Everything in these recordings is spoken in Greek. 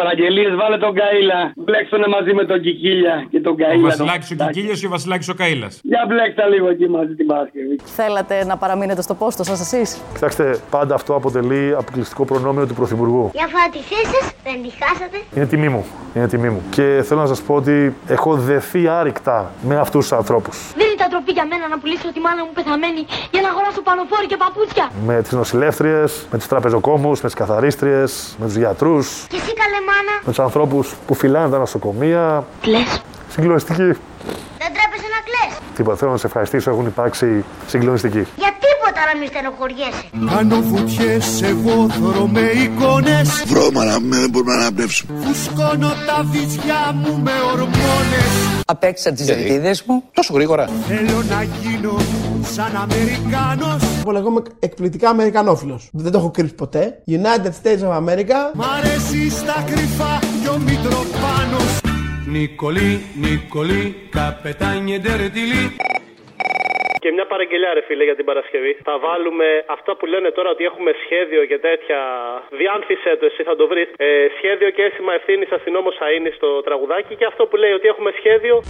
παραγγελίες, βάλε τον Καήλα. Μπλέξονε μαζί με τον Κικίλια και τον Ο Καήλα. Βασιλάκης ο Κικίλιος ή ο Βασιλάκης ο Καήλα. Για μπλέξτα λίγο εκεί μαζί την Παρασκευή. Θέλατε να παραμείνετε στο πόστο σας εσείς; Κοιτάξτε, πάντα αυτό αποτελεί αποκλειστικό προνόμιο του Πρωθυπουργού. Για φάτισέ σα, δεν τη χάσατε. Είναι τιμή μου. Είναι τιμή μου. Και θέλω να σας πω ότι έχω δεθεί άρρηκτα με αυτούς τους ανθρώπους. Δεν ήταν τροπή για μένα να πουλήσω τη μάνα μου πεθαμένη για να αγοράσω πανοφόρη και παπούτσια. Με τι νοσηλεύτριε, με τους τραπεζοκόμους, με τις καθαρίστριες, με τους γιατρούς, Και εσύ καλέ μάνα. με τους ανθρώπους που φυλάνε τα νοσοκομεία. Κλαις. Συγκλονιστική. Δεν τρέπεσαι να κλαις. Τίποτα. Θέλω να σε ευχαριστήσω. Έχουν υπάρξει συγκλονιστικοί. Για τίποτα να μην στενοχωριέσαι. Κάνω βουτιές σε βόθρο με εικόνες Βρώμα δεν μπορούμε να αναπνεύσουμε. Φουσκώνω τα βυζιά μου με ορμόνες Απέκτησα τις ρητίδες μου. Τόσο γρήγορα. Θέλω να γίνω σαν Αμερικάνος Εγώ λέγομαι εκπληκτικά Αμερικανόφιλος. Δεν το έχω κρύψει ποτέ. United States of America. Μ' αρέσει στα κρυφά κι ο Μητροπάνος Νικολή, Νικολή, καπετάνιε ντερτιλή Και μια παραγγελιά, ρε φίλε, για την Παρασκευή. Θα βάλουμε αυτά που λένε τώρα ότι έχουμε σχέδιο και τέτοια. Διάνθησε το, εσύ θα το βρεις. Ε, σχέδιο και αίσθημα ευθύνης αστυνόμος θα είναι στο τραγουδάκι. Και αυτό που λέει ότι έχουμε σχέδιο.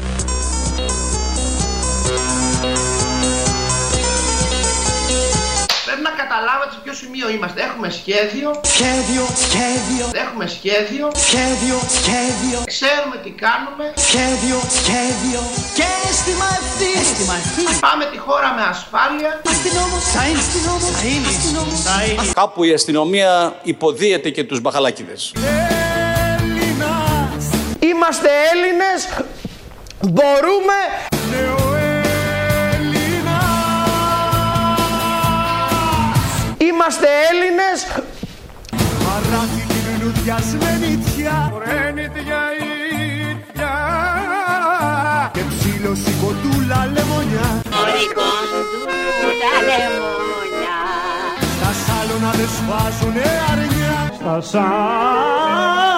Πρέπει να καταλάβετε σε ποιο σημείο είμαστε. Έχουμε σχέδιο. Σχέδιο, σχέδιο, Έχουμε σχέδιο. σχέδιο, σχέδιο Ξέρουμε τι κάνουμε. Σχέδιο, σχέδιο Και αίσθημα ευθύνης Πάμε τη χώρα με ασφάλεια. Αστυνόμος, θα είναι αστυνόμος, θα είναι θα είναι Κάπου η αστυνομία υποδίεται και τους μπαχαλάκιδες. Έλληνας Είμαστε Έλληνες. Μπορούμε. Είμαστε Έλληνες. Παράθη την λουδιασμένη τιά Ρένιτια ίδια Και ψήλωση κοντούλα λεμονιά. Στα σάλωνα δεν σφάζουνε αρνιά. Στα σάλωνα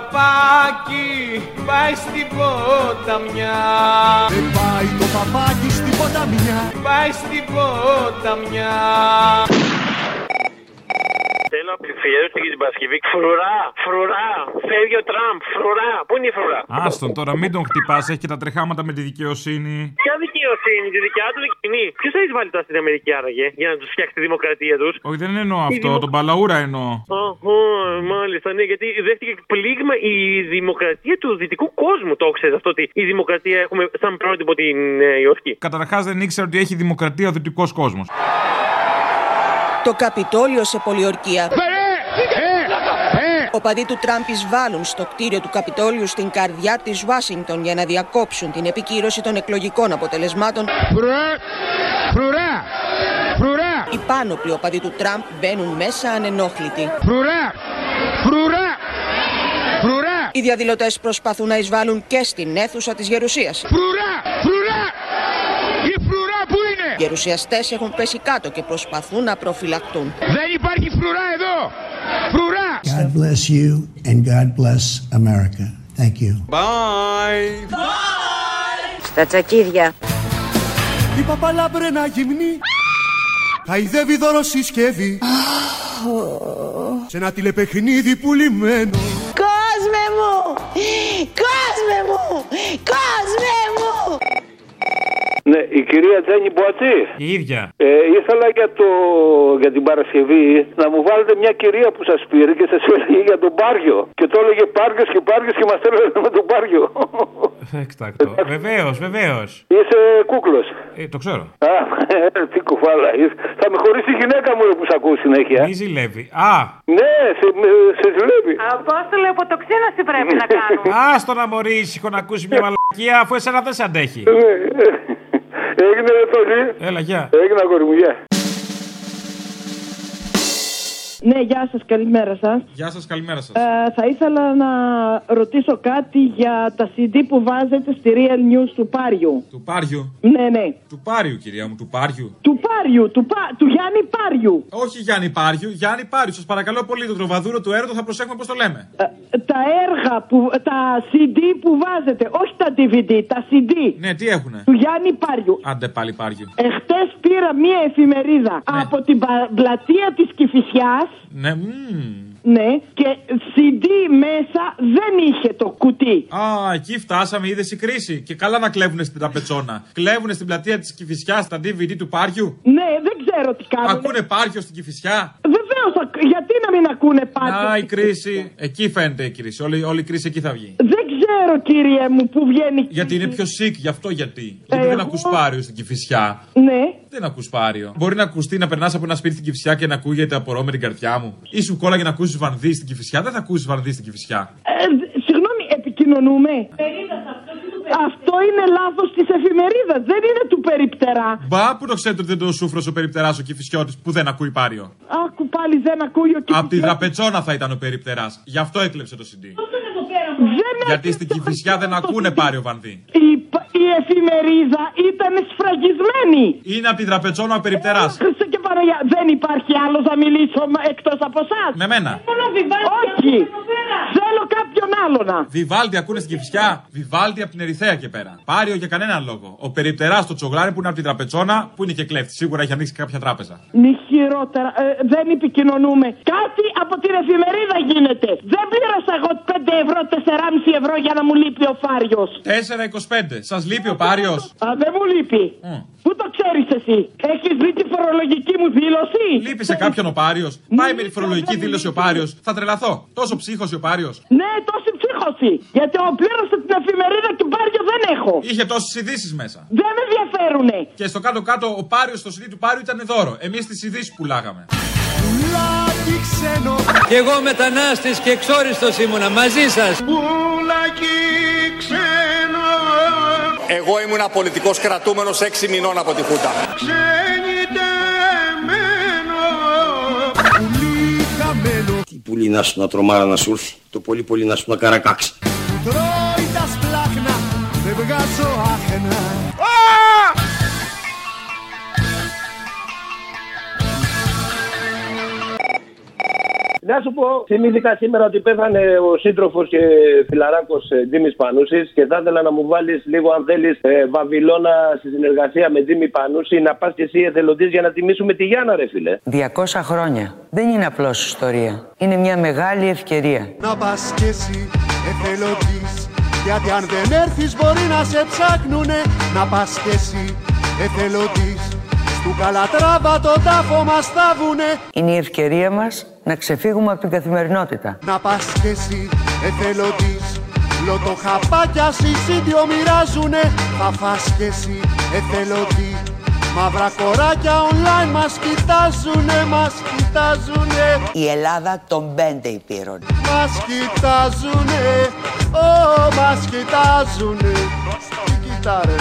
παπάκι πάει στην ποταμιά Δεν πάει το παπάκι στην ποταμιά Πάει στην ποταμιά Θέλω αφιέρωση για την Παρασκευή. Φρουρά, φρουρά. Φεύγει ο Τραμπ, φρουρά. Πού είναι η φρουρά; Άστον τώρα, μην τον χτυπάς, έχει και τα τρεχάματα με τη δικαιοσύνη. Ποια δικαιοσύνη, τη δικιά του δικαιοσύνη. Ποιος θα εισβάλλει τώρα στην Αμερική άραγε για να τους φτιάξει τη δημοκρατία τους; Όχι, δεν εννοώ αυτό, δημο- τον Παλαούρα εννοώ. Αχω, μάλιστα, ναι, γιατί δέχτηκε πλήγμα η δημοκρατία του δυτικού κόσμου. Το ξέρεις αυτό ότι η δημοκρατία έχουμε σαν πρότυπο την Νέα Υόρκη. Καταρχάς δεν ήξερα ότι έχει δημοκρατία ο δυτικός κόσμος. Το Καπιτόλιο σε πολιορκία. Οπαδοί του Τραμπ εισβάλλουν στο κτίριο του Καπιτόλιου στην καρδιά της Ουάσιγκτον για να διακόψουν την επικύρωση των εκλογικών αποτελεσμάτων. Φρουρά! Φρουρά! Οι πάνωπλοι οπαδοί του Τραμπ μπαίνουν μέσα ανενόχλητοι. Φρουρά! Φρουρά! Φρουρά! Οι διαδηλωτές προσπαθούν να εισβάλλουν και στην αίθουσα της Γερουσίας. Φρουρά! Φρουρά! Η φρουρά που είναι! Οι γερουσιαστές έχουν πέσει κάτω και προσπαθούν να προφυλακτούν. Δεν υπάρχει φρουρά εδώ! Φρουρά! God bless you and God bless America. Thank you. Bye Στα τσακίδια. Η παπαλάμπρενα γυμνή Χαϊδεύει δώρο συσκευή Σε ένα τηλεπαιχνίδι πουλημένο Κόσμε μου! Κόσμε μου! Κόσμε μου! Ναι, η κυρία Τζένι Μποατζή. Η ίδια. Ε, ήθελα για, το, για την Παρασκευή να μου βάλετε μια κυρία που σας πήρε και σας έλεγε για τον Πάριο. Και το έλεγε Πάριο και Πάριο και μας έλεγε με τον Πάριο. Εκτάκτο. Βεβαίως, βεβαίως. Είσαι κούκλος. Ε, το ξέρω. Α, ε, τι κουφάλα. είσαι. Θα με χωρίσεις η γυναίκα μου ρε, που σε ακούω συνέχεια. Μη ζηλεύει. Α! Ναι, σε, με- σε ζηλεύει. Απόστολε, αποτοξίνωση πρέπει να κάνουμε. Άστο να μωρείς ήσυχο να ακούσεις μια μαλακία αφού εσένα δεν σε αντέχει. Ναι, ε, Έγινε ρε Τόλι. Έλα, γεια. Έγινε αγόρι μου, γεια. Ναι, γεια σας, καλημέρα σας. Γεια σας, καλημέρα σας. Ε, θα ήθελα να ρωτήσω κάτι για τα CD που βάζετε στη Real News του Πάριου. Του Πάριου; Ναι, ναι. Του Πάριου, κυρία μου, του Πάριου. Του Πάριου, του, Πα- του Γιάννη Πάριου. Όχι Γιάννη Πάριου, Γιάννη Πάριου. Σας παρακαλώ πολύ, το τροβαδούρο του έρωτο θα προσέχουμε πώς το λέμε. Τα έργα, που, τα CD που βάζετε, όχι τα DVD, τα CD Ναι, τι έχουνε; του Γιάννη Πάριου. Άντε πάλι Πάριου. Εχθές πήρα μία εφημερίδα από την πα- πλατεία της Κηφισιάς Ναι, μμμ. ναι, και CD μέσα δεν είχε το κουτί. Α, εκεί φτάσαμε, είδες η κρίση. Και καλά να κλέβουνε στην τραπετσόνα. Κλέβουνε στην πλατεία της Κυφυσιά τα DVD του Πάριου. Ναι, δεν ξέρω τι κάνουν. Ακούνε Πάριο στην Κυφυσιά; Βεβαίως, γιατί να μην ακούνε πάντα. Α, η κρίση. Εκεί φαίνεται η κρίση. Όλη, όλη η κρίση εκεί θα βγει. Δεν ξέρω, κύριε μου, που βγαίνει. Γιατί είναι πιο sick, γι' αυτό γιατί. Γιατί δεν εγώ- ακούς Πάριο στην Κυφυσιά. Ναι. Δεν ακούς Πάριο; Μπορεί να ακουστεί να περνάς από ένα σπίτι στην Κυφυσιά και να ακούγεται απορώ με την καρδιά μου. Ή σου κόλλαγε να ακούσεις βανδύ στην Κυφυσιά; Δεν θα ακούσεις βανδύ στην Κυφυσιά. Ε, συγγνώμη, επικοινωνούμε. Αυτό είναι λάθος της εφημερίδας, δεν είναι του περιπτερά. Μπα, που το ξέρετε ότι δεν το σούφρο ο περιπτεράς ο Κυφυσιώτης που δεν ακούει Πάριο. Άκου πάλι δεν ακούει ο Απ' τη δραπετσόνα θα ήταν ο περιπτεράς. Γι' αυτό έκλεψε το CD. Δεν Γιατί στην Κυφυσιά δεν ακούνε Πάριο βανδύ. Η, π- η εφημερίδα ήταν σφραγισμένη. Είναι απ' τη δραπετσόνα ο περιπτεράς. Χριστέ και Παναγιά, δεν υπάρχει άλλος να μιλήσω εκτός από εσάς. Με μένα. Όχι. Θέλω κάποιον άλλο να. Βιβάλτι ακούνε στην Κυφυσιά; Βιβάλτι από την Ερυθέα και πέρα. Πάριο για κανέναν λόγο. Ο περιπτεράς στο τσογλάρι που είναι από την τραπεζόνα που είναι και κλέφτη. Σίγουρα έχει ανοίξει κάποια τράπεζα. Μη χειρότερα, ε, δεν επικοινωνούμε. Κάτι από την εφημερίδα γίνεται. Δεν πλήρωσα εγώ 5 ευρώ, 4,5 ευρώ για να μου λείπει ο Φάριος. 4,25. Σας λείπει ο Πάριος; Α, δεν μου λείπει. Πού το ξέρεις εσύ, Έχεις δει τη φορολογική μου δήλωση; Λείπει σε κάποιον ο Πάριος. Πάει με τη φορολογική δήλωση ο Πάριος. Θα τρελαθώ. Τόσο ψύχος ο Πάριος. Ναι, τόση ψύχωση. Γιατί ο πλήρωσα την εφημερίδα και Πάριο δεν έχω. Είχε τόσες ειδήσεις μέσα. Δεν με ενδιαφέρουνε. Και στο κάτω-κάτω ο Πάριος στο CD του Πάριου ήταν δώρο. Εμείς τις ειδήσεις πουλάγαμε. Πουλάκι ξένο Κι εγώ μετανάστης και εξόριστος ήμουνα μαζί σας. Πουλάκι ξένο Εγώ ήμουν πολιτικός κρατούμενος 6 μηνών από τη Χούτα. Ξενιτεμένο Πουλί χαμένο Τι πουλί να σου να τρομάρα να σου έρθει. Το πολύ πολύ να σου να καρακάξει. Τρώει τα σπλάχνα Δεν βγάζω άχνα Να σου πω, θυμήθηκα σήμερα ότι πέθανε ο σύντροφος και φιλαράκος Τζίμι Πανούσης και θα ήθελα να μου βάλεις λίγο, αν θέλεις, Βαβυλώνα στη συνεργασία με Τζίμι Πανούση να πας και εσύ εθελοντής για να τιμήσουμε τη Γιάννα, ρε φίλε. 200 χρόνια. Δεν είναι απλώς ιστορία. Είναι μια μεγάλη ευκαιρία. Να πας κι εσύ εθελοντής Γιατί αν δεν έρθεις μπορεί να σε ψάχνουνε Να πας κι εσύ εθελοντής Στου Καλατράβα το τάφο μας θάβουνε Είναι η ευκαιρία μας να ξεφύγουμε από την καθημερινότητα. Να πας κι εσύ εθελοντής Λοτοχαπάκια συσίδιο μοιράζουνε. Θα φας κι εσύ εθελοντή Μαύρα κοράκια online μας κοιτάζουνε, μας κοιτάζουνε. Η Ελλάδα των πέντε υπήρων. Μας κοιτάζουνε, ω, μας κοιτάζουνε. Τι κοιτάρε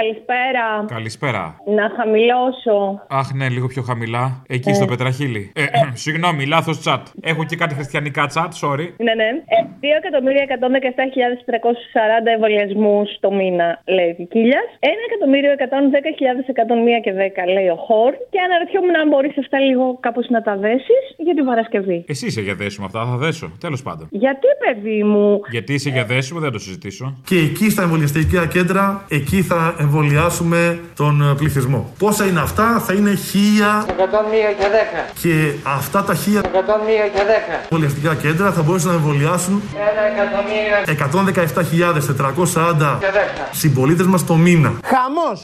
Καλησπέρα. Καλησπέρα. Να χαμηλώσω. Αχ, ναι, λίγο πιο χαμηλά. Εκεί στο πετραχίλι. Ε, συγγνώμη, λάθος τσατ. Έχω και κάτι χριστιανικά τσατ, sorry. Ναι, ναι. Ε, 2.117.340 εμβολιασμούς το μήνα, λέει ο Κικίλιας. 1.110.101 και 10, λέει ο Χορ. Και αναρωτιόμουν αν μπορείς αυτά λίγο κάπως να τα δέσεις για την Παρασκευή. Εσύ είσαι για δέσιμο αυτά, θα δέσω. Τέλος πάντων. Γιατί, παιδί μου, Γιατί είσαι για δέσιμο, δεν το συζητήσω. Και εκεί στα εμβολιαστικά κέντρα, εκεί θα εμβολιάσουμε τον ε, πληθυσμό. Πόσα είναι αυτά, θα είναι χίλια 101 και 10. και αυτά τα χίλια 101 και 10. εμβολιαστικά κέντρα θα μπορούσαν να εμβολιάσουν 117.440 συμπολίτες μας το μήνα. Χαμός.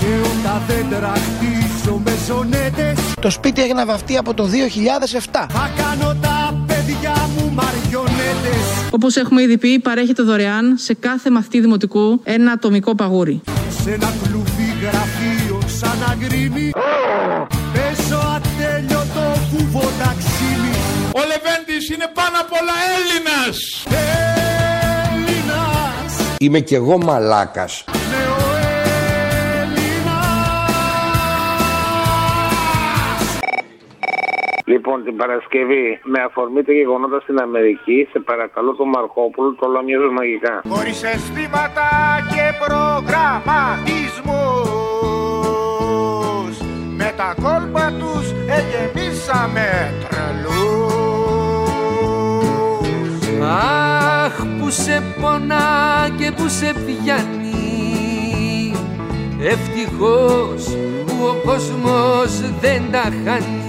Και όταν δέντρα χτίζω με ζωνέτες Το σπίτι έγινε βαφτεί από το 2007. Θα κάνω τα παιδιά μου μαριονέτες Όπως έχουμε ήδη πει, παρέχεται δωρεάν σε κάθε μαθητή δημοτικού ένα ατομικό παγούρι. Σε ένα κλουβί γραφείο σαν αγκρίμι Παίζω ατέλειωτο βουβό ταξίμι Ο Λεβέντης είναι πάνω απ' όλα Έλληνας. Έλληνας Είμαι κι εγώ μαλάκας. Λοιπόν, την Παρασκευή, με αφορμή τα γεγονότα στην Αμερική, σε παρακαλώ τον Μαρκόπουλο, το όλα μοιάζουν μαγικά. Χωρίς αισθήματα και προγραμματισμούς Με τα κόλπα τους εγεμίσαμε τρελούς Αχ που σε πονά και που σε πιάνει Ευτυχώς που ο κόσμος δεν τα χάνει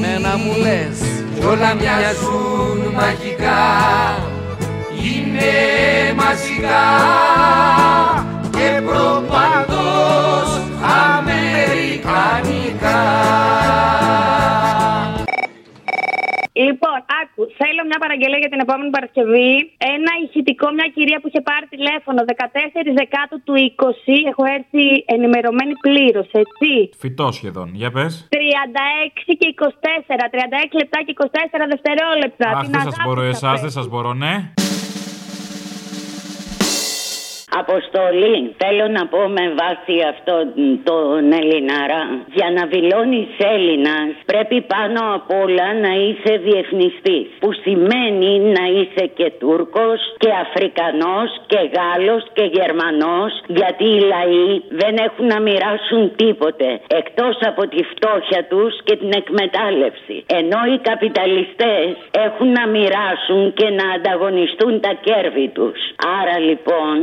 Εμένα μου λες. Κι όλα μοιάζουν μαγικά. Είναι μαζικά θέλω μια παραγγελία για την επόμενη Παρασκευή. Ένα ηχητικό, μια κυρία που είχε πάρει τηλέφωνο 14 Δεκάτου του 20. Έχω έρθει ενημερωμένη πλήρως, έτσι. Φυτός σχεδόν. Για πες. 36 και 24. 36 λεπτά και 24 δευτερόλεπτα. Αχ, Την δεν σας αγάπη μπορώ σας εσάς, θέλω. δεν σας μπορώ, ναι. Αποστολή, θέλω να πω με βάση αυτό τον Ελληναρά. Για να δηλώνεις Έλληνας πρέπει πάνω απ' όλα να είσαι διεθνιστής. Που σημαίνει να είσαι και Τούρκος και Αφρικανός και Γάλλος και Γερμανός γιατί οι λαοί δεν έχουν να μοιράσουν τίποτε εκτός από τη φτώχεια τους και την εκμετάλλευση. Ενώ οι καπιταλιστές έχουν να μοιράσουν και να ανταγωνιστούν τα κέρδη τους. Άρα λοιπόν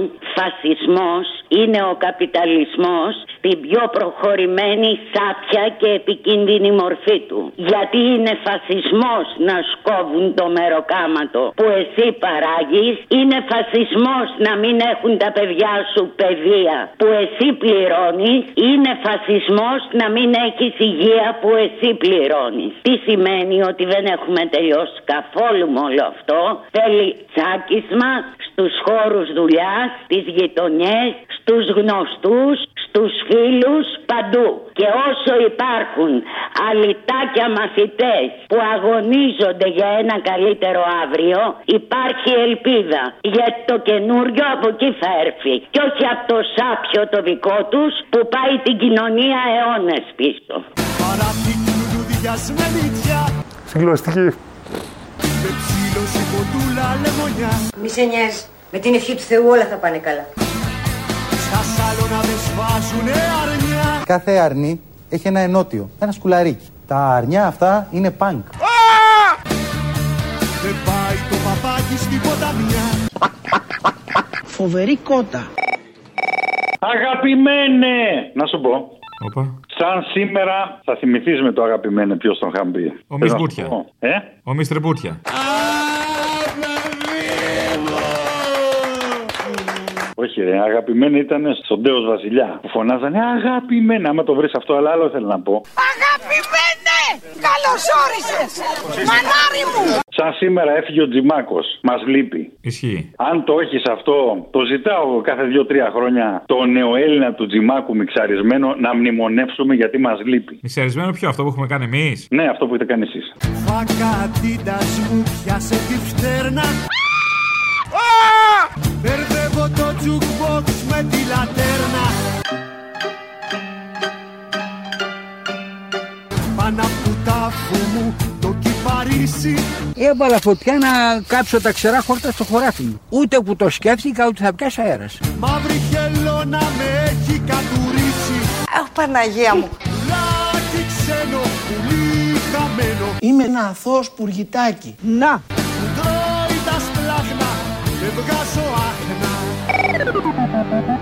φασισμός είναι ο καπιταλισμός στην πιο προχωρημένη σάπια και επικίνδυνη μορφή του. Γιατί είναι φασισμός να σκόβουν το μεροκάματο που εσύ παράγεις, είναι φασισμός να μην έχουν τα παιδιά σου παιδεία που εσύ πληρώνεις, είναι φασισμός να μην έχεις υγεία που εσύ πληρώνεις. Τι σημαίνει ότι δεν έχουμε τελειώσει καθόλου με όλο αυτό; Θέλει τσάκισμα στους χώρους δουλειάς, στις γειτονιές, στους γνωστούς, στους φίλους, παντού. Και όσο υπάρχουν αλυτάκια μαθητές που αγωνίζονται για ένα καλύτερο αύριο, υπάρχει ελπίδα. Γιατί το καινούριο από εκεί θα έρθει. Και όχι από το σάπιο το δικό τους που πάει την κοινωνία αιώνες πίσω. Παράθηκη λουλούδια με νύχια Συγκλωστική. Με ψήλωση κοντούλα λεμονιά Μη σε νοιάζει. Με την ευχή του Θεού όλα θα πάνε καλά. Στα σάλωνα δεν σβάζουνε αρνιά Κάθε αρνί έχει ένα ενότιο, ένα σκουλαρίκι. Τα αρνιά αυτά είναι πανκ. Δεν πάει το παπάκι στην ποταμιά Φοβερή κότα. Αγαπημένε! Να σου πω. Οπα. Σαν σήμερα θα θυμηθείς με το αγαπημένε ποιος τον είχαν πει. Ο Θέλω να σου Μισμπούτια. πω. Ε; Ο Μίστερ Μπούτια. Όχι ρε, αγαπημένη ήταν στον Τέος Βασιλιά που φωνάζανε αγαπημένα. Άμα το βρεις αυτό, αλλά άλλο θέλω να πω. Αγαπημένε! Καλώς όρισες! Μανάρι μου! Σαν σήμερα έφυγε ο Τζιμάκος. Μας λείπει. Ισχύει. Αν το έχεις αυτό, το ζητάω κάθε δύο-τρία χρόνια το νεοέλληνα του Τζιμάκου μιξαρισμένο να μνημονεύσουμε γιατί μας λείπει. Μισερισμένο ποιο, αυτό που έχουμε κάνει εμείς; Ναι, αυτό που έχετε κάνει εσείς. Φακατίντας μου πιάσε τη φτέρνα Μπερδεύω το jukebox με τη λατέρνα Πάνω απ' του τάφου μου το κυπαρίσι Έβαλα φωτιά να κάψω τα ξερά χόρτα στο χωράφι μου. Ούτε που το σκέφτηκα ούτε θα πιάσει αέρας. Μαύρη χελώνα με έχει κατουρίσει Αχ, Παναγία μου. Λάκι ξένο, πουλί χαμένο Είμαι ένα αθώος πουργητάκι. Να! Τρώει τα σπλάχνα, δεν βγάζω Thank you.